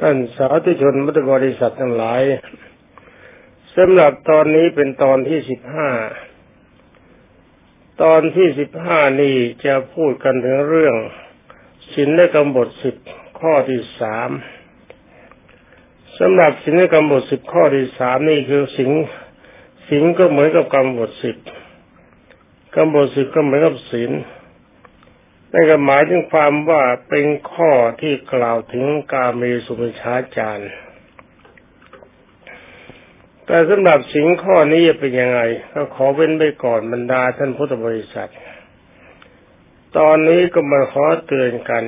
ท่านสาธุชนพุทธบริษัททั้งหลายสำหรับตอนนี้เป็นตอนที่สิบห้า ตอนที่สิบห้านี้จะพูดกันถึงเรื่องสินและกำบทสิบข้อที่สามสำหรับสินและกำบทสิบข้อที่สามนี่คือสิงสิงก็เหมือนกับกำบทสิบกำบทสิบก็เหมือนกับศีล นั่นก็หมายถึงความว่าเป็นข้อที่กล่าวถึงการมีสุภชาจารย์แต่สำหรับสิงข้อนี้จะเป็นยังไง ก็ขอเว้นไปก่อนบรรดาท่านพุทธบริษัท ตอนนี้ก็มาขอเตือนกัน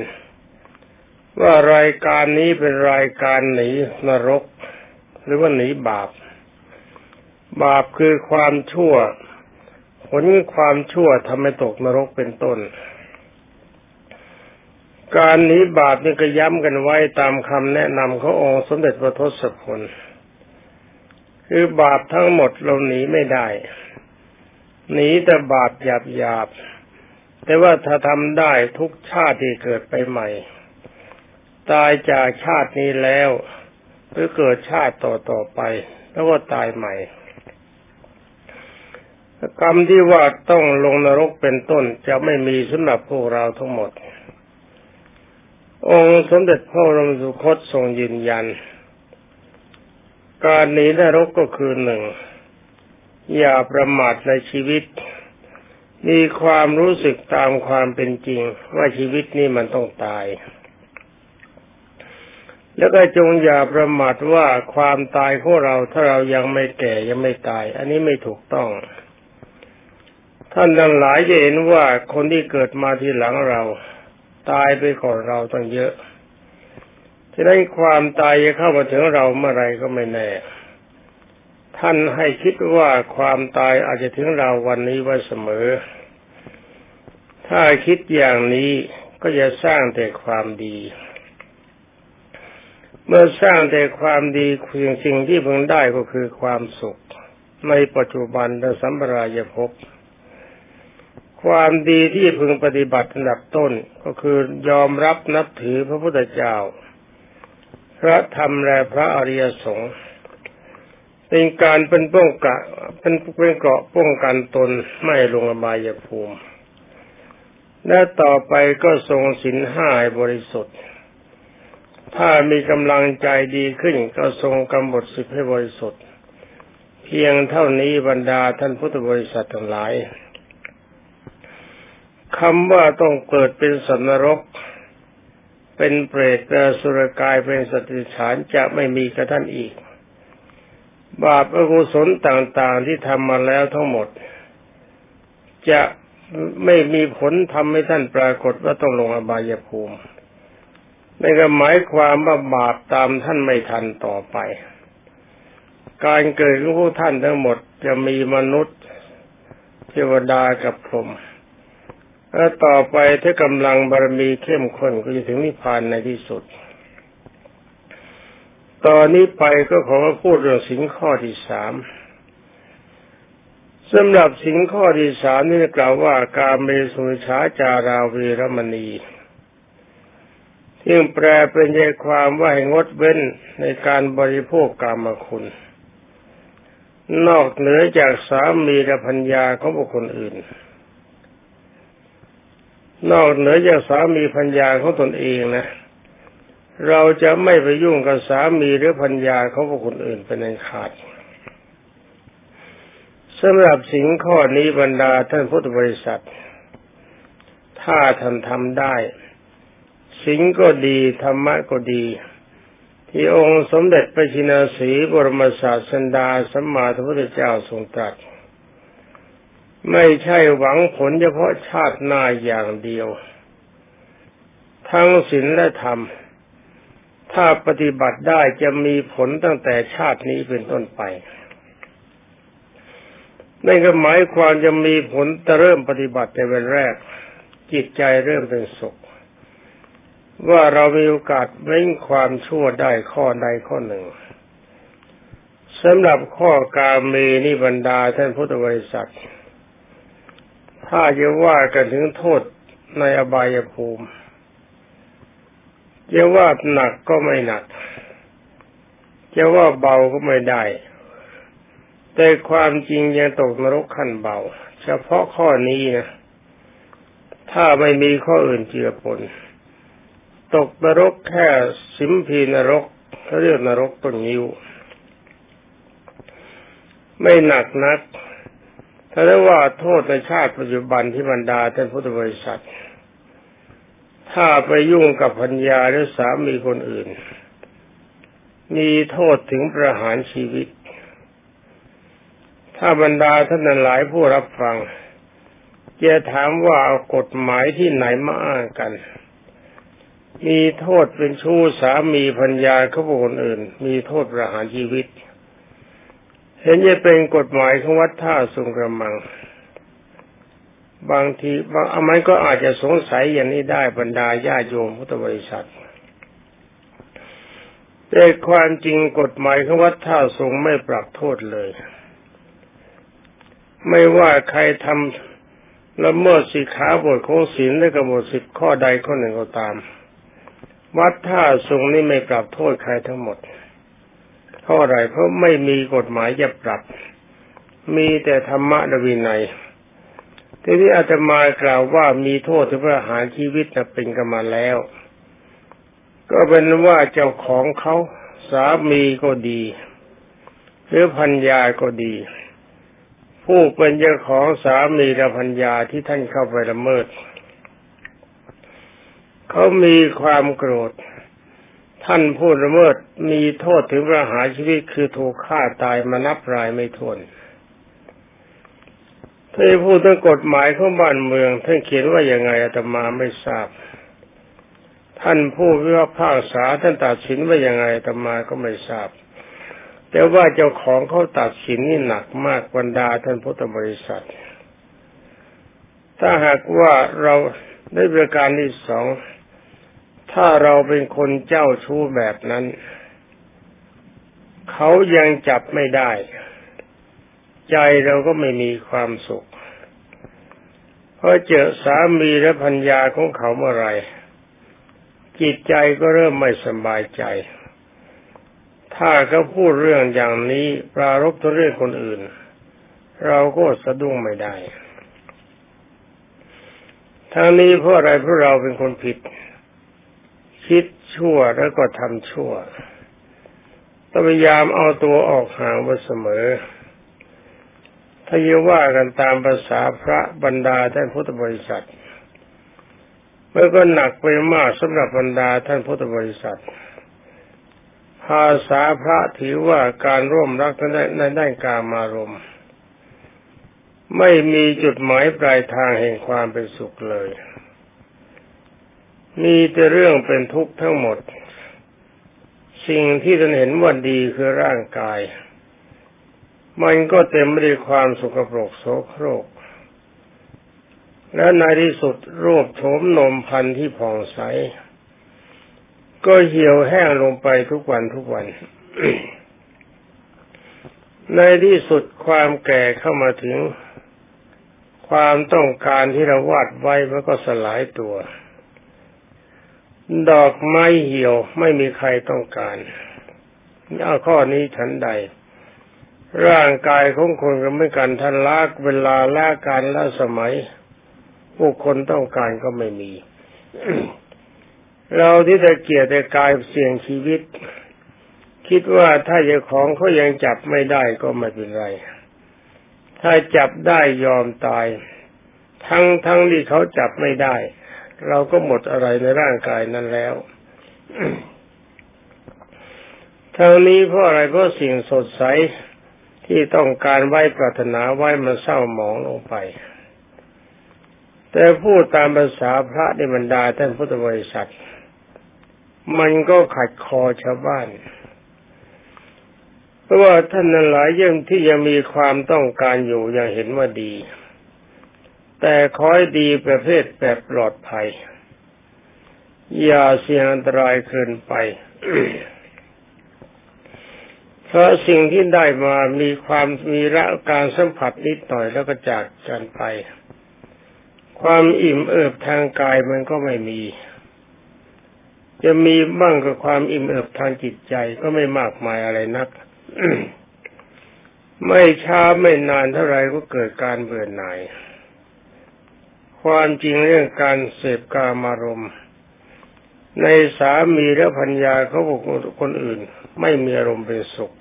ว่ารายการนี้เป็นรายการหนีนรก หรือว่าหนีบาป บาปคือความชั่ว ผลความชั่วทำให้ตกนรกเป็นต้น การหนีบาปนี่ก็ย้ำกันไว้ตามคำแนะนำขององค์สมเด็จพระทศพล คือบาปทั้งหมดเราหนีไม่ได้ หนีแต่บาปหยาบหยาบแต่ว่าถ้าทำได้ทุกชาติที่เกิดไปใหม่ ตายจากชาตินี้แล้วหรือเกิดชาติต่อต่อไป แล้วก็ตายใหม่กรรมที่ว่าต้องลงนรกเป็นต้นจะไม่มีสำหรับพวกเราทั้งหมด องค์สมเด็จพระรมสุคตทรงยืนยัน การหนีนรกก็คือหนึ่ง อย่าประมาทในชีวิต มีความรู้สึกตามความเป็นจริง ว่าชีวิตนี้มันต้องตาย แล้วก็จงอย่าประมาทว่าความตายของเราถ้าเรายังไม่แก่ยังไม่ตาย อันนี้ไม่ถูกต้องท่านทั้งหลายจะเห็นว่าคนที่เกิดมาทีหลังเรา ตายไปก่อนเราต้องเยอะฉะนั้นความตายจะเข้ามาถึงเราเมื่อไรก็ไม่แน่ ท่านให้คิดว่าความตายอาจจะถึงเราวันนี้ไว้เสมอ ถ้าคิดอย่างนี้ก็จะสร้างแต่ความดี เมื่อสร้างแต่ความดีสิ่งสิ่งที่พึงได้ก็คือความสุข ในปัจจุบันและสัมปรายภพ ความดีที่พึงปฏิบัติอันดับต้นก็คือยอมรับนับถือพระพุทธเจ้า พระธรรมและพระอริยสงฆ์เป็นการเป็นป้องกันเป็นเป็นเกราะป้องกันตนไม่ลงอบายภูมิ และต่อไปก็ทรงสินห้าบริสุทธิ์ ถ้ามีกำลังใจดีขึ้นก็ทรงกำหนดสิบให้บริสุทธิ์ เพียงเท่านี้บรรดาท่านพุทธบริษัททั้งหลาย คำว่าต้องเกิดเป็นสันนรก เป็นเปรตเป็นสุรกายเป็นสติฉานจะไม่มีกับท่านอีก บาปอกุศลต่างๆที่ทำมาแล้วทั้งหมด จะไม่มีผลทำให้ท่านปรากฏว่าต้องลงอบายภูมินั่นก็หมายความว่าบาปตามท่านไม่ทันต่อไป การเกิดของพวกท่านทั้งหมดจะมีมนุษย์ เทวดากับพรหม แล้วต่อไปถ้ากำลังบารมีเข้มข้นก็จะถึงนิพพานในที่สุด ตอนนี้ไปก็ขอพูดเรื่องสิงข้อที่สามสำหรับสิงข้อที่สามนี่กล่าวว่าการเมสุชาจาราวีรมณีที่แปลเป็นใจความว่าให้งดเว้นในการบริโภคกรรมคุณ นอกเหนือจากสามีและพัญญาของบุคคลอื่น นอกเหนือจากสามีพัญญาของตนเองนะ เราจะไม่ไปยุ่งกับสามีหรือพัญญาของคนอื่นเป็นอันขาดสำหรับสิ่งข้อนี้บรรดาท่านพุทธบริษัท ถ้าท่านทำได้ สิ่งก็ดีธรรมะก็ดี ที่องค์สมเด็จพระชินสีบรมศาสดาสัมมาสัมพุทธเจ้าทรงตรัส ไม่ใช่หวังผลเฉพาะชาติหน้าอย่างเดียว ทั้งศีลและธรรม ถ้าปฏิบัติได้จะมีผลตั้งแต่ชาตินี้เป็นต้นไปนั่นก็หมายความจะมีผลจะเริ่มปฏิบัติในวันแรก จิตใจเริ่มเป็นสุข ว่าเรามีโอกาสเว้นความชั่วได้ข้อใดข้อหนึ่งสำหรับข้อกาเมนิบรรดาท่านพุทธบริษัท ถ้าจะว่ากันถึงโทษในอบายภูมิจะว่าหนักก็ไม่หนัก จะว่าเบาก็ไม่ได้ แต่ความจริงยังตกนรกขั้นเบา เฉพาะข้อนี้นะ ถ้าไม่มีข้ออื่นเจือปน ตกนรกแค่สิมพีนรกเขาเรียกนรกต้นยิ้ว ไม่หนักนัก ถ้าได้ว่าโทษในชาติปัจจุบันที่บรรดาท่านพุทธบริษัท ถ้าไปยุ่งกับพัญญาหรือสามีคนอื่น มีโทษถึงประหารชีวิต ถ้าบรรดาท่านหลายผู้รับฟังจะถามว่าเอากฎหมายที่ไหนมาอ้างกัน มีโทษเป็นชู้สามีพัญญาเขาบุคคลอื่น มีโทษประหารชีวิต เห็นจะเป็นกฎหมายของวัดท่าสุงกระมัง บางทีบางอมันก็อาจจะสงสัยอย่างนี้ได้บรรดาญาโยมพุทธบริษัทแต่ความจริงกฎหมายของวัดท่าสงไม่ปรับโทษเลย ไม่ว่าใครทำละเมิดสิขาบทของศีลและกำหนดสิทธิข้อใดข้อหนึ่งก็ตาม วัดท่าสงนี่ไม่ปรับโทษใครทั้งหมด เพราะอะไรเพราะไม่มีกฎหมายจะปรับ มีแต่ธรรมะวินัยทีนี้อาตมากล่าวว่ามีโทษถึงประหารชีวิตนะเป็นกันมาแล้ว ก็เป็นว่าเจ้าของเขาสามีก็ดี หรือพัญญาก็ดี ผู้เป็นเจ้าของสามีและพัญญาที่ท่านเข้าไปละเมิด เขามีความโกรธ ท่านผู้ละเมิดมีโทษถึงประหารชีวิตคือถูกฆ่าตายมานับรายไม่ถ้วนถ้านพูดถึงกฎหมายของบ้านเมืองท่านเขียนว่าอย่างไงอาตมาไม่ทราบ ท่านผู้พิพากษาท่านตัดสินว่ายังไงตมาก็ไม่ทราบ แต่ว่าเจ้าของเขาตัดสินนี่หนักมากบรรดาท่านพุทธบริษัท ถ้าหากว่าเราได้ประการที่สอง ถ้าเราเป็นคนเจ้าชู้แบบนั้น เขายังจับไม่ได้ ใจเราก็ไม่มีความสุขเพราะเจอสามีและพัญญาของเขาเมื่อไรจิตใจก็เริ่มไม่สบายใจ ถ้าเขาพูดเรื่องอย่างนี้ปรารบตัวเรื่องคนอื่น เราก็สะดุ้งไม่ได้ทางนี้เพราะอะไรเพราะเราเป็นคนผิด คิดชั่วแล้วก็ทำชั่วต้องพยายามเอาตัวออกห่างไว้เสมอ ถ้าจะว่ากันตามภาษาพระบรรดาท่านพุทธบริษัทมันก็หนักไปมากสำหรับบรรดาท่านพุทธบริษัท ภาษาพระถือว่าการร่วมรักในด้านการมารมไม่มีจุดหมายปลายทางแห่งความเป็นสุขเลย มีแต่เรื่องเป็นทุกข์ทั้งหมด สิ่งที่ท่านเห็นว่าดีคือร่างกาย มันก็เต็มไปด้วยความสุขปรกโสโครก และในที่สุดรูปโฉมนมพันธุ์ที่ผ่องใส ก็เหี่ยวแห้งลงไปทุกวันทุกวัน ในที่สุดความแก่เข้ามาถึง ความต้องการที่เราวาดไว้มันก็สลายตัว ดอกไม้เหี่ยวไม่มีใครต้องการเอาข้อนี้ฉันใด ร่างกายของคนก็ไม่กันท่านลากเวลาลาการละสมัยผู้คนต้องการก็ไม่มี เราที่จะเกียรติกายเสี่ยงชีวิต คิดว่าถ้าเจ้าของเขายังจับไม่ได้ก็ไม่เป็นไร ถ้าจับได้ยอมตาย ทั้งทั้งที่เขาจับไม่ได้ เราก็หมดอะไรในร่างกายนั้นแล้วทางนี้เพราะอะไรเพราะสิ่งสดใสที่ต้องการไว้ปรารถนาไว้มันเศร้าหมองลงไป แต่พูดตามภาษาพระในบรรดาท่านพุทธบริษัท มันก็ขัดคอชาวบ้าน เพราะว่าท่านนั้นหลายยังที่ยังมีความต้องการอยู่ยังเห็นว่าดี แต่คอยดีประเภทแบบปลอดภัย อย่าเสี่ยงอันตรายเกินไป เพราะสิ่งที่ได้มามีความมีระการสัมผัสนิดหน่อยแล้วก็จากกันไป ความอิ่มเอิบทางกายมันก็ไม่มี จะมีบ้างกับความอิ่มเอิบทางจิตใจก็ไม่มากมายอะไรนักไม่ช้าไม่นานเท่าไรก็เกิดการเบื่อหน่าย ความจริงเรื่องการเสพกามารมณ์ในสามีและพัญญาเขาบอกคนอื่น ไม่มีอารมณ์เป็นสุข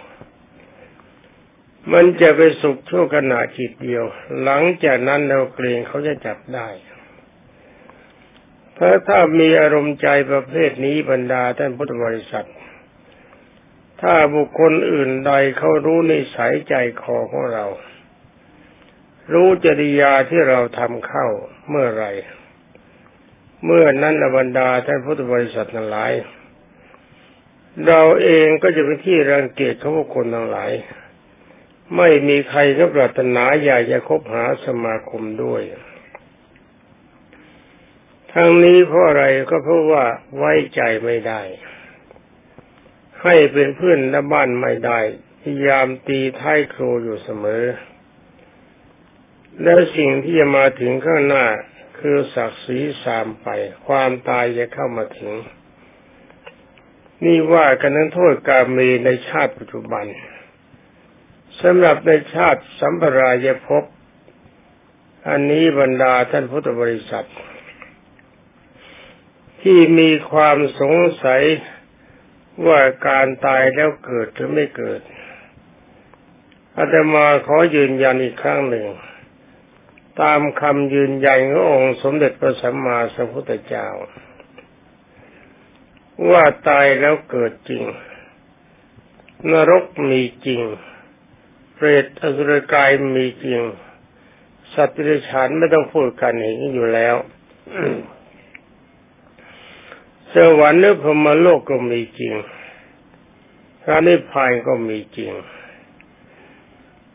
มันจะไปสุขชั่วขณะจิตเดียว หลังจากนั้นเราเกรงเขาจะจับได้เพราะถ้ามีอารมณ์ใจประเภทนี้บรรดาท่านพุทธบริษัท ถ้าบุคคลอื่นใดเขารู้ในสัยใจคอของเรา รู้จริยาที่เราทำเข้า เมื่อไร เมื่อนั้นบรรดาท่านพุทธบริษัททั้งหลาย เราเองก็จะเป็นที่รังเกียจของบุคคลทั้งหลาย ไม่มีใครก็ปรารถนาอยากจะคบหาสมาคมด้วย ทั้งนี้เพราะอะไรก็เพราะว่าไว้ใจไม่ได้ ให้เป็นเพื่อนและบ้านไม่ได้พยายามตีท้ายครูอยู่เสมอ แล้วสิ่งที่จะมาถึงข้างหน้าคือศักดิ์ศรีสามไป ความตายจะเข้ามาถึง นี่ว่ากันนั้นโทษกามีในชาติปัจจุบันสำหรับในชาติสัมปรายภพอันนี้บรรดาท่านพุทธบริษัท ที่มีความสงสัยว่าการตายแล้วเกิดหรือไม่เกิดอาตมาขอยืนยันอีกครั้งหนึ่ง ตามคำยืนยันขององค์สมเด็จพระสัมมาสัมพุทธเจ้า ว่าตายแล้วเกิดจริง นรกมีจริง เปรตอสุรกายมีจริง สัตว์ดิฉันไม่ต้องพูดกันเห็นอยู่แล้วสวรรค์หรือพรมโลกก็มีจริงพระนิพพานก็มีจริง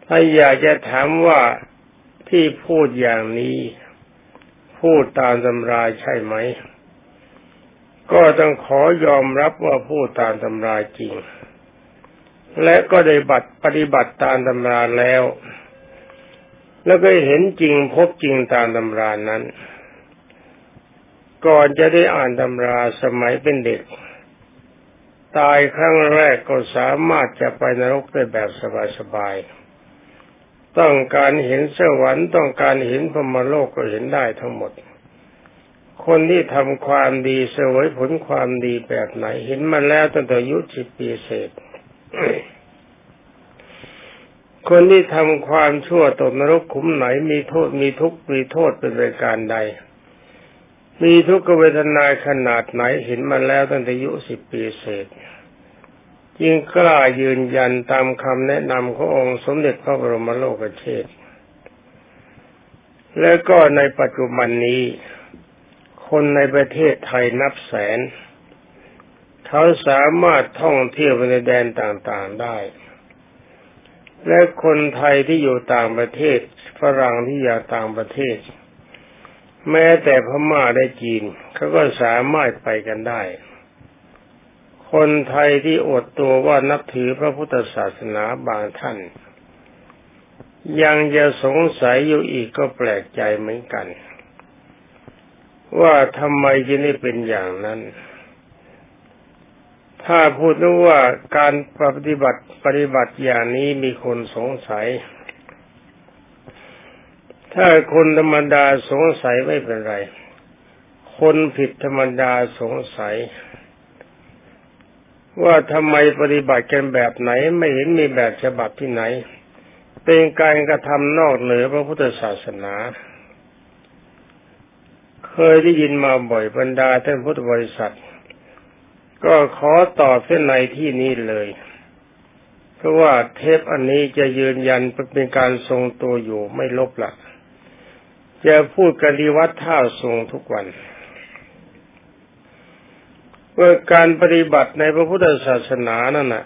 ถ้าอยากจะถามว่า ที่พูดอย่างนี้ พูดตามตำราใช่ไหม ก็ต้องขอยอมรับว่าพูดตามตำราจริง และก็ได้บัตรปฏิบัติตามตำราแล้ว แล้วก็เห็นจริงพบจริงตามตำรานั้น ก่อนจะได้อ่านตำราสมัยเป็นเด็ก ตายครั้งแรกก็สามารถจะไปนรกได้แบบสบายๆ ต้องการเห็นสวรรค์ต้องการเห็นพรมโลกก็เห็นได้ทั้งหมด คนที่ทำความดีเสวยผลความดีแบบไหน เห็นมาแล้วตั้งแต่อายุสิบปีเศษ คนที่ทำความชั่วตกนรกขุมไหนมีโทษมีทุกข์มีโทษเป็นรายการใด มีทุกขเวทนาขนาดไหนเห็นมาแล้วตั้งแต่อายุสิบปีเศษ จึงกล้ายืนยันตามคำแนะนำขององค์สมเด็จพระบรมโลกเชษและก็ในปัจจุบันนี้ คนในประเทศไทยนับแสน เขาสามารถท่องเที่ยวในแดนต่างๆได้ และคนไทยที่อยู่ต่างประเทศ ฝรั่งที่อยากต่างประเทศ แม้แต่พม่าได้จีนเขาก็สามารถไปกันได้ คนไทยที่อดตัวว่านับถือพระพุทธศาสนาบางท่าน ยังจะสงสัยอยู่อีกก็แปลกใจเหมือนกัน ว่าทำไมจึงได้เป็นอย่างนั้น ถ้าพูดว่าการปฏิบัติปฏิบัติอย่างนี้มีคนสงสัย ถ้าคนธรรมดาสงสัยไม่เป็นไร คนผิดธรรมดาสงสัย ว่าทำไมปฏิบัติกันแบบไหนไม่เห็นมีแบบฉบับที่ไหน เป็นการกระทำนอกเหนือพระพุทธศาสนา เคยได้ยินมาบ่อยบรรดาท่านพุทธบริษัท ก็ขอตอบเส้นในที่นี้เลย เพราะว่าเทปอันนี้จะยืนยันเป็นการทรงตัวอยู่ไม่ลบหลักจะพูดกันดีวัดท่าทรงทุกวัน ว่าการปฏิบัติในพระพุทธศาสนานั่นน่ะ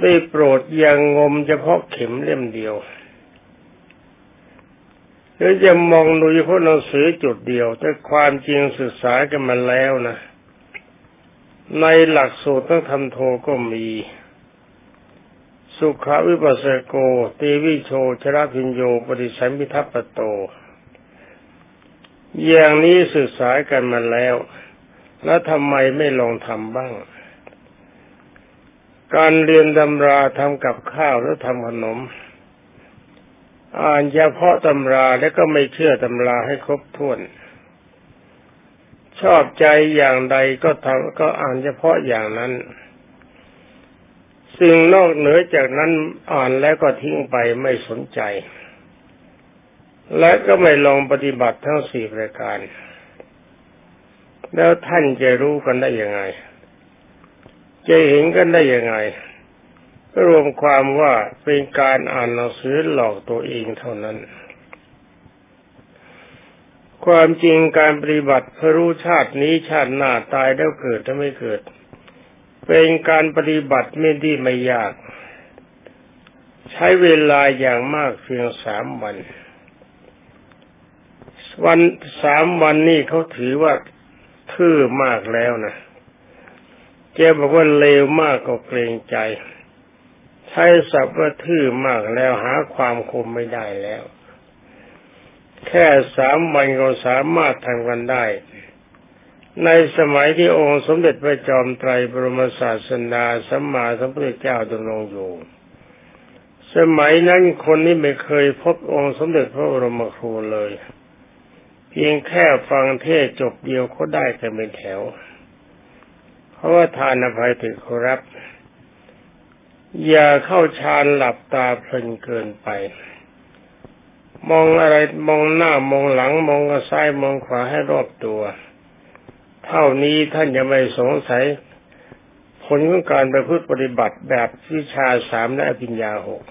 ได้โปรดย่างงมเฉพาะเข็มเล่มเดียวหรือจะมองดูเฉพาะหนังสือจุดเดียว แต่ความจริงศึกษากันมาแล้วนะ ในหลักสูตรต้องทำโทก็มี สุขาวิปัสสโกเตวิโชชราพิญโยปฏิสัมพิทัปโต อย่างนี้ศึกษากันมาแล้ว แล้วทำไมไม่ลองทำบ้าง การเรียนตำราทำกับข้าวหรือทำขนม อ่านเฉพาะตำราแล้วก็ไม่เชื่อตำราให้ครบถ้วน ชอบใจอย่างใดก็ทำก็อ่านเฉพาะอย่างนั้นสิ่งนอกเหนือจากนั้นอ่านแล้วก็ทิ้งไปไม่สนใจ และก็ไม่ลองปฏิบัติทั้งสี่ประการ แล้วท่านจะรู้กันได้ยังไง จะเห็นกันได้ยังไงรวมความว่าเป็นการอ่านหนังสือหลอกตัวเองเท่านั้น ความจริงการปฏิบัติเพื่อรู้ชาตินี้ชาติหน้าตายแล้วเกิดถ้าไม่เกิด เป็นการปฏิบัติไม่ดีไม่ยาก ใช้เวลาอย่างมากเพียงสามวัน วันสามวันนี้เขาถือว่า ทื่อมากแล้วนะแกบอกว่าเลวมากก็เกรงใจ ใช้ศัพท์ว่าทื่อมากแล้วหาความคมไม่ได้แล้ว แค่สามวันก็สามารถทำกันได้ ในสมัยที่องค์สมเด็จพระจอมไตรบรมศาสนาสัมมาสัมพุทธเจ้าดำรงอยู่สมัยนั้นคนนี้ไม่เคยพบองค์สมเด็จพระบรมครูเลย เพียงแค่ฟังเทศจบเดียวเขาได้กันเป็นแถว เพราะว่าทานอภัยถึงครับ อย่าเข้าฌานหลับตาเพลินเกินไป มองอะไรมองหน้ามองหลังมองซ้ายมองขวาให้รอบตัว เท่านี้ท่านจะไม่สงสัยผลของการไปพูดปฏิบัติแบบวิชาสามและอภิญญาหก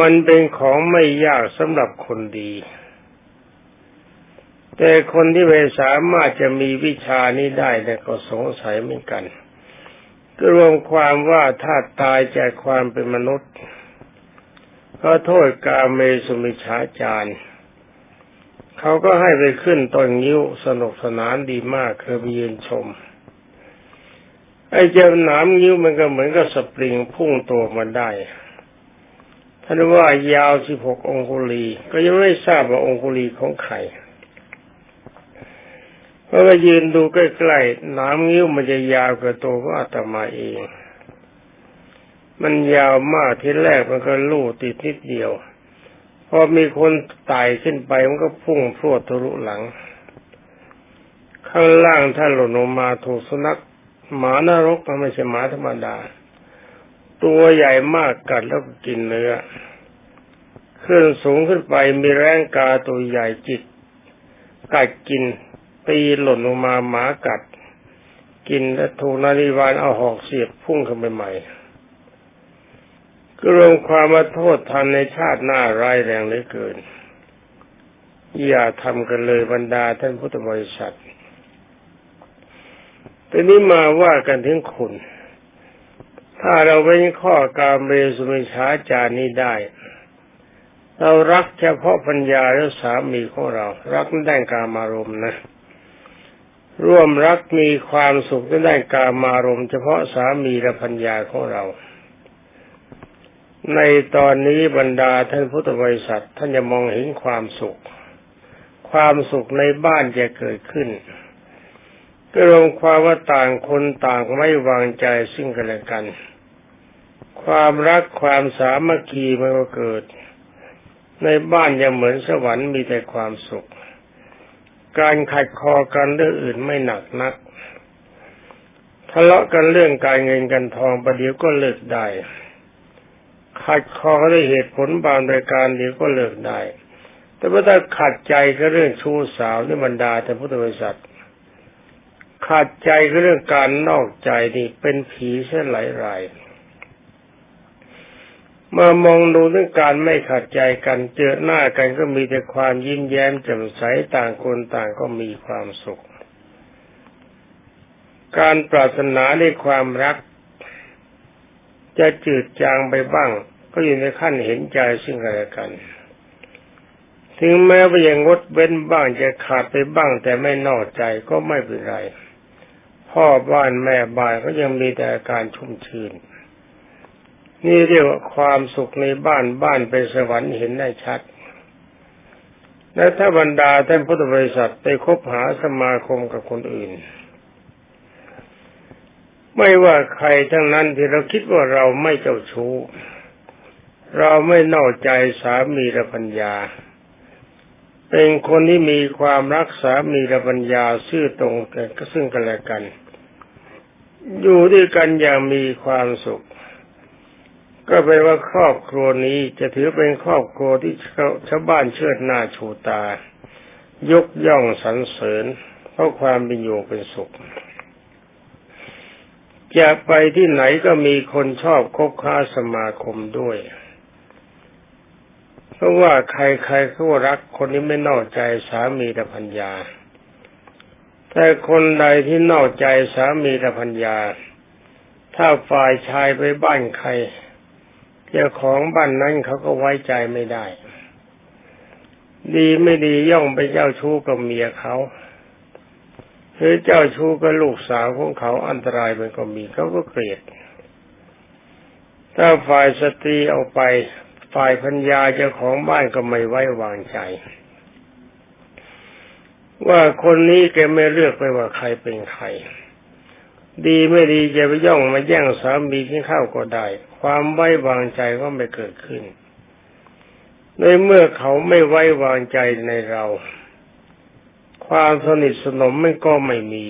มันเป็นของไม่ยากสำหรับคนดี แต่คนที่ไม่สามารถจะมีวิชานี้ได้เนี่ยก็สงสัยเหมือนกันก็รวมความว่าถ้าตายจากความเป็นมนุษย์ก็โทษกาเมสุมิชาจารเขาก็ให้ไปขึ้นต้นงิ้วสนุกสนานดีมากเคยไปยืนชม ไอ้เจ้าหนามงิ้วมันก็เหมือนกับสปริงพุ่งตัวมันได้ท่านว่ายาวสิบหกองคุลี ก็ยังไม่ทราบว่าองคุลีของใคร เพราะว่ายืนดูใกล้ๆน้ำงิ้วมันจะยาวกว่าตัวของอาตมาเอง มันยาวมากทีแรกมันก็ลู่ติดนิดเดียว พอมีคนไต่ขึ้นไปมันก็พุ่งพรวดทะลุหลัง ข้างล่างท่านหล่นลงมาถูกสุนัขหมานรกมันไม่ใช่หมาธรรมดา ตัวใหญ่มากกัดแล้วก็กินเนื้อขึ้นสูงขึ้นไปมีแรงกาตัวใหญ่จิตกัดกิน ตีหล่นลงมาหมากัด กินและถูกนาฬิวานเอาหอกเสียบพุ่งขึ้นไปใหม่ก็รวมความมาโทษทันในชาติหน้าร้ายแรงเหลือเกิน อย่าทำกันเลยบรรดาท่านพุทธบริษัททีนี้มาว่ากันถึงคุณ ถ้าเราเว้นข้อการเมสุมิชาจานี้ได้ เรารักเฉพาะปัญญาและสามีของเรา รักได้การมารมนะ ร่วมรักมีความสุขในด้านกามารมเฉพาะสามีและพัญญาของเรา ในตอนนี้บรรดาท่านพุทธบริษัทท่านจะมองเห็นความสุข ความสุขในบ้านจะเกิดขึ้นก็รวมความว่าต่างคนต่างไม่วางใจซึ่งกันและกัน ความรักความสามัคคีมันก็เกิด ในบ้านจะเหมือนสวรรค์มีแต่ความสุข การขัดคอกันเรื่องอื่นไม่หนักนักทะเลาะกันเรื่องการเงินกันทองประเดี๋ยวก็เลิกได้ขัดคอด้วยเหตุผลบางรายการเดี๋ยวก็เลิกได้ แต่ว่าถ้าขัดใจก็เรื่องชู้สาวนี่บรรดาแต่พุทธบริษัทขัดใจก็เรื่องการนอกใจนี่เป็นผีเช่นหลายราย มามองดูเรื่องการไม่ขัดใจกันเจอหน้ากันก็มีแต่ความยิ้มแย้มแจ่มใสต่างคนต่างก็มีความสุข การปรารถนาในความรัก จะจืดจางไปบ้าง ก็อยู่ในขั้นเห็นใจซึ่งกันและกัน ถึงแม้ว่ายังงดเว้นบ้างจะขาดไปบ้างแต่ไม่นอกใจก็ไม่เป็นไร พ่อบ้านแม่บ้านก็ยังมีแต่การชุ่มชื่น นี่เรียกว่าความสุขในบ้านบ้านเป็นสวรรค์เห็นได้ชัด และถ้าบรรดาท่านพุทธบริษัทไปคบหาสมาคมกับคนอื่น ไม่ว่าใครทั้งนั้นที่เราคิดว่าเราไม่เจ้าชู้ เราไม่นอกใจสามีและปัญญา เป็นคนที่มีความรักสามีและปัญญาซื่อตรงกันซึ่งกันและกัน อยู่ด้วยกันอย่างมีความสุข ก็แปลว่าครอบครัวนี้จะถือเป็นครอบครัวที่ชาวบ้านเชิดหน้าชูตา ยกย่องสรรเสริญ เพราะความเป็นอยู่เป็นสุขจะไปที่ไหนก็มีคนชอบคบค้าสมาคมด้วย เพราะว่าใครๆเขารักคนนี้ไม่นอกใจสามีและพัญญา แต่คนใดที่นอกใจสามีและพัญญา ถ้าฝ่ายชายไปบ้านใคร เจ้าของบ้านนั้นเขาก็ไว้ใจไม่ได้ ดีไม่ดีย่องไปเจ้าชู้กับเมียเขาหรือเจ้าชู้กับลูกสาวของเขาอันตรายมันก็มีเขาก็เกลียด ถ้าฝ่ายสตรีเอาไป ฝ่ายพัญญาเจ้าของบ้านก็ไม่ไว้วางใจ ว่าคนนี้แกไม่เลือกไปว่าใครเป็นใคร ดีไม่ดีจะไปย่องมาแย่งสามีกินข้าวก็ได้ ความไว้วางใจก็ไม่เกิดขึ้นในเมื่อเขาไม่ไว้วางใจในเรา ความสนิทสนมมันก็ไม่มี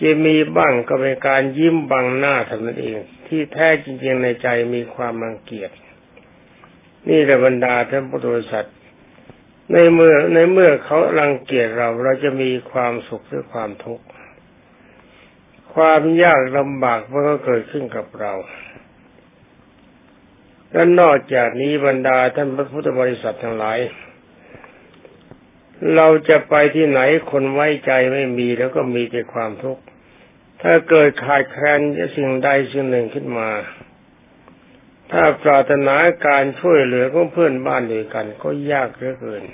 จะมีบ้างก็เป็นการยิ้มบังหน้าเท่านั้นเอง ที่แท้จริงๆในใจมีความรังเกียจนี่แหละบรรดาท่านพุทธบริษัทในเมื่อในเมื่อเขารังเกียจเราเราจะมีความสุขหรือความทุกข์ ความยากลำบากมันก็เกิดขึ้นกับเรา และนอกจากนี้บรรดาท่านพระพุทธบริษัททั้งหลาย เราจะไปที่ไหนคนไว้ใจไม่มีแล้วก็มีแต่ความทุกข์ ถ้าเกิดขาดแคลนสิ่งใดสิ่งหนึ่งขึ้นมา ถ้าปรารถนาการช่วยเหลือของเพื่อนบ้านด้วยกันก็ยากเหลือเกิน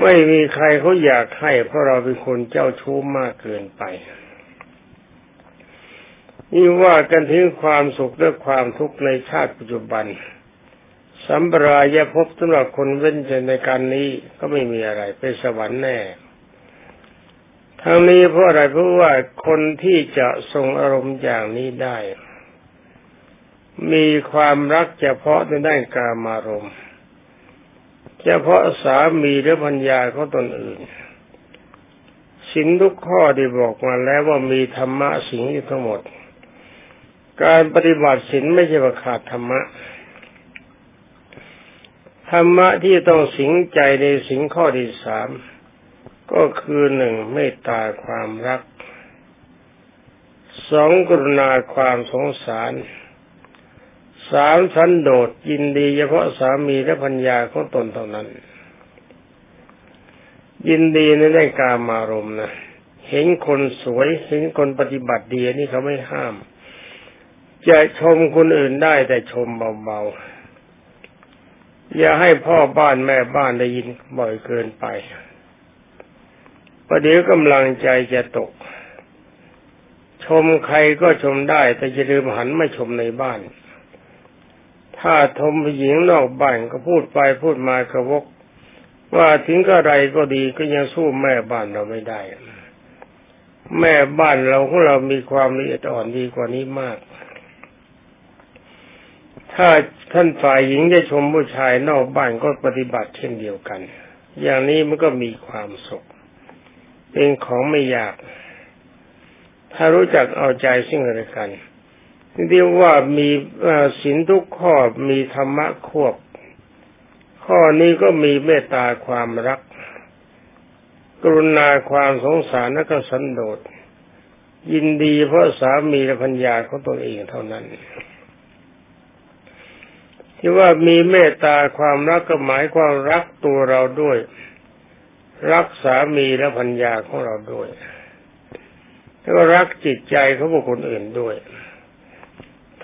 ไม่มีใครเขาอยากให้เพราะเราเป็นคนเจ้าชู้มากเกินไป นี่ว่ากันถึงความสุขและความทุกข์ในชาติปัจจุบันสัมปรายภพสำหรับคนเว้นใจในการนี้ก็ไม่มีอะไรไปสวรรค์แน่ทั้งนี้เพราะอะไรเพราะว่าคนที่จะทรงอารมณ์อย่างนี้ได้ มีความรักเฉพาะในด้านกามารมณ์เฉพาะสามีหรือพัญญาเของตนอื่นสินทุกข้อที่บอกมาแล้วว่ามีธรรมะสิ่งอยู่ทั้งหมด การปฏิบัติศีลไม่ใช่ว่าขาดธรรมะ ธรรมะที่ต้องสิงใจในสิงข้อที่สามก็คือหนึ่งเมตตาความรัก สองกรุณาความสงสาร สามสันโดษยินดีเฉพาะสามีและพัญญาของตนเท่านั้น ยินดีในได้การมารมนะ เห็นคนสวย เห็นคนปฏิบัติดีนี่เขาไม่ห้าม จะชมคนอื่นได้แต่ชมเบาๆ อย่าให้พ่อบ้านแม่บ้านได้ยินบ่อยเกินไปประเดี๋ยวกำลังใจจะตก ชมใครก็ชมได้ แต่จะลืมหันมาชมในบ้าน ถ้าชมผู้หญิงนอกบ้านก็พูดไปพูดมากระวก ว่าถึงกระไรก็ดีก็ยังสู้แม่บ้านเราไม่ได้ แม่บ้านเราของเรามีความละเอียดอ่อนดีกว่านี้มาก ถ้าท่านฝ่ายหญิงได้ชมผู้ชายนอกบ้านก็ปฏิบัติเช่นเดียวกัน อย่างนี้มันก็มีความสุข เป็นของไม่ยาก ถ้ารู้จักเอาใจซึ่งกันและกันเรียกว่ามีศีลทุกข้อมีธรรมะควบ ข้อนี้ก็มีเมตตาความรัก กรุณาความสงสารและก็สันโดษยินดีเพราะสามีและพัญญาของตนเองเท่านั้น ที่ว่ามีเมตตาความรักก็หมายความรักตัวเราด้วย รักสามีและพัญญาของเราด้วยแล้วก็รักจิตใจของบุคคลอื่นด้วย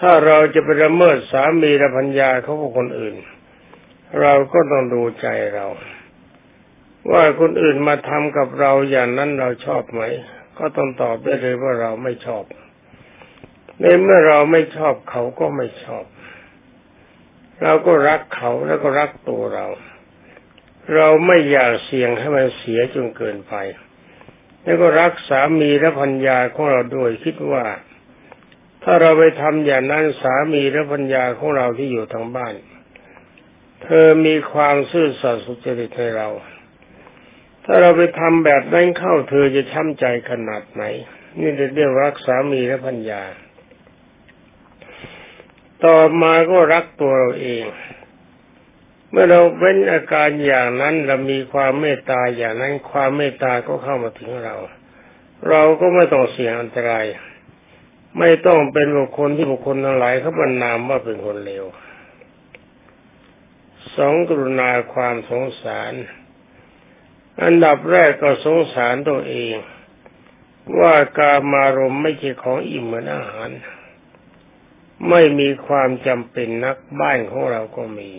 ถ้าเราจะไปละเมิดสามีและพัญญาของบุคคลอื่น เราก็ต้องดูใจเรา ว่าคนอื่นมาทำกับเราอย่างนั้นเราชอบไหม ก็ต้องตอบได้เลยว่าเราไม่ชอบในเมื่อเราไม่ชอบเขาก็ไม่ชอบ เราก็รักเขาแล้วก็รักตัวเรา เราไม่อยากเสี่ยงให้มันเสียจนเกินไป แล้วก็รักสามีและพัญญาของเราด้วยคิดว่า ถ้าเราไปทำอย่างนั้นสามีและพัญญาของเราที่อยู่ทางบ้าน เธอมีความซื่อสัตย์สุจริตให้เรา ถ้าเราไปทำแบบนั้นเข้าเธอจะช้ำใจขนาดไหน นี่เรียกรักสามีและพัญญา ต่อมาก็รักตัวเราเอง เมื่อเราเว้นอาการอย่างนั้นเรามีความเมตตาอย่างนั้นความเมตตาก็เข้ามาถึงเรา เราก็ไม่ต้องเสี่ยงอันตราย ไม่ต้องเป็นบุคคลที่บุคคลทั้งหลายเขาบรรนามว่าเป็นคนเลวสองกรุณาความสงสาร อันดับแรกก็สงสารตัวเอง ว่ากามารมไม่ใช่ของอิ่มเหมือนอาหาร ไม่มีความจำเป็นนักบ้านของเราก็มี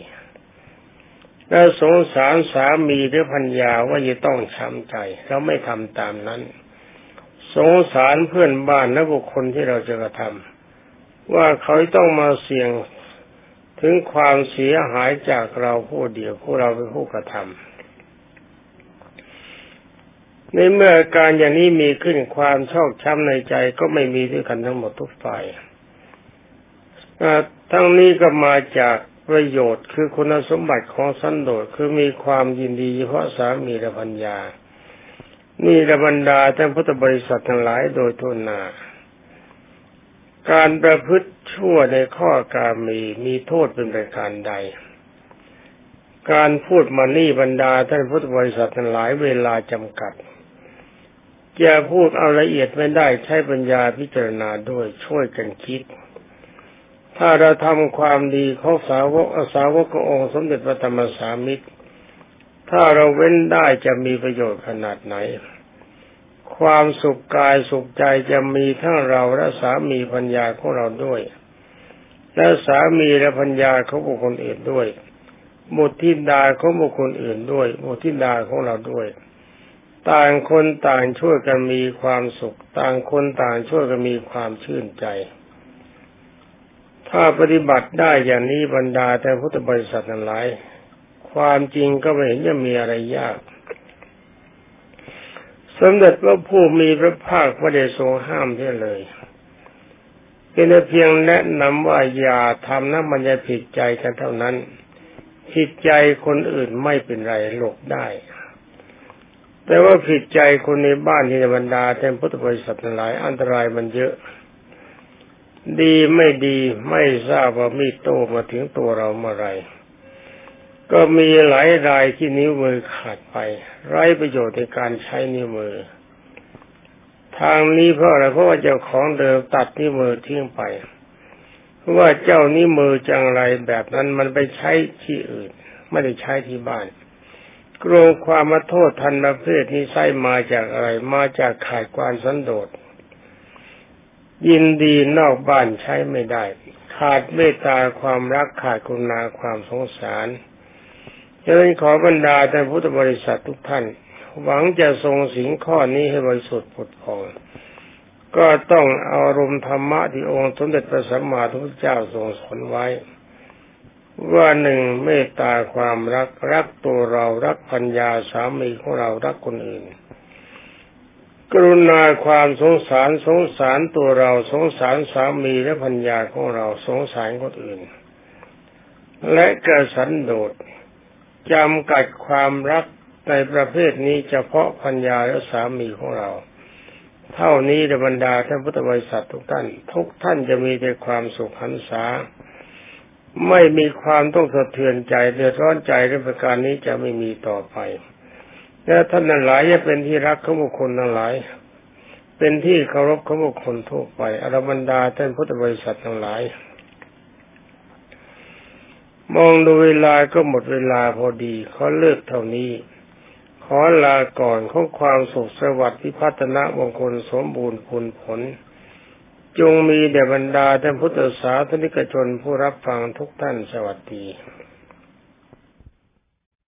แล้วสงสารสามีหรือพัญญาว่าจะต้องช้ำใจเราไม่ทำตามนั้น สงสารเพื่อนบ้านและบุคคลที่เราจะกระทำว่าเขาต้องมาเสี่ยงถึงความเสียหายจากเราผู้เดียวผู้เราเป็นผู้กระทำในเมื่อการอย่างนี้มีขึ้นความชอกช้ำในใจก็ไม่มีด้วยกันทั้งหมดทุกฝ่าย ทั้งนี้ก็มาจากประโยชน์คือคุณสมบัติของสันโดษคือมีความยินดีเฉพาะสามีและพัญญานี่ระบรรดาท่านพุทธบริษัททั้งหลายโดยทุนนา การประพฤติชั่วในข้อการมีมีโทษเป็นประการใด การพูดมานี่บรรดาท่านพุทธบริษัททั้งหลายเวลาจำกัดจะพูดเอาละเอียดไม่ได้ใช้ปัญญาพิจารณาด้วยช่วยกันคิด ถ้าเราทำความดีของสาวกสาวกองค์สมเด็จพระธรรมสามิตร ถ้าเราเว้นได้จะมีประโยชน์ขนาดไหน ความสุขกายสุขใจจะมีทั้งเราและสามีพัญญาของเราด้วย และสามีและพัญญาของบุคคลอื่นด้วยบุตรทิดาของบุคคลอื่นด้วยบุตรทิดาของเราด้วย ต่างคนต่างช่วยกันมีความสุข ต่างคนต่างช่วยกันมีความชื่นใจ ถ้าปฏิบัติได้อย่างนี้บรรดาแต่พุทธบริษัทนั้นหลาย ความจริงก็ไม่เห็นจะมีอะไรยากสมเด็จพระผู้มีพระภาคพระเดชทรงห้ามที่เลยเป็นเพียงแนะนำว่าอย่าทำนะมันจะผิดใจกันเท่านั้น ผิดใจคนอื่นไม่เป็นไรหลบได้ แต่ว่าผิดใจคนในบ้านที่บรรดาแต่พุทธบริษัทหลาย อันตรายมันเยอะ ดีไม่ดีไม่ทราบว่ามีโตมาถึงตัวเราเมื่อไรก็มีหลายรายที่นิ้วมือขาดไป ไร้ประโยชน์ในการใช้นิ้วมือ ทางนี้เพราะอะไรเพราะว่าเจ้าของเดิมตัดนิ้วมือทิ้งไปเพราะว่าเจ้านิ้วมือจังไรแบบนั้นมันไปใช้ที่อื่น ไม่ได้ใช้ที่บ้านกลัวความมาโทษทันประเภทนี้ใช้มาจากอะไร มาจากขาดความสันโดษ ยินดีนอกบ้านใช้ไม่ได้ ขาดเมตตาความรักขาดกุณาความสงสารฉะนั้นขอบรรดาท่านพุทธบริษัททุกท่าน หวังจะทรงสิงข้อนี้ให้บริสุทธิ์ผุดพองก็ต้องเอารมณ์ธรรมะที่องค์สมเด็จพระสัมมาสัมพุทธเจ้าทรงสอนไว้ ว่าหนึ่งเมตตาความรักรักตัวเรารักพัญญาสามีของเรารักคนอื่น กรุณาความสงสารสงสารตัวเราสงสารสามีและพัญญาของเราสงสารคนอื่น และกระสันโดษจำกัดความรักในประเภทนี้เฉพาะพัญญาและสามีของเรา เท่านี้ในบรรดาท่านพุทธบริษัททุกท่าน ทุกท่านจะมีแต่ความสุขหันษา ไม่มีความต้องสะเทือนใจเดือดร้อนใจในประการนี้จะไม่มีต่อไป และท่านนั้นหลายจะเป็นที่รักของบุคคลทั้งหลาย เป็นที่เคารพของบุคคลทั่วไปอรบรรดาท่านพุทธบริษัททั้งหลาย มองดูเวลาก็หมดเวลาพอดีขอเลิกเท่านี้ ขอลาก่อนของความสุขสวัสดิ์พิพัฒนามงคลสมบูรณ์ผลผล จงมีแด่บรรดาท่านพุทธศาสนิกชนผู้รับฟังทุกท่านสวัสดี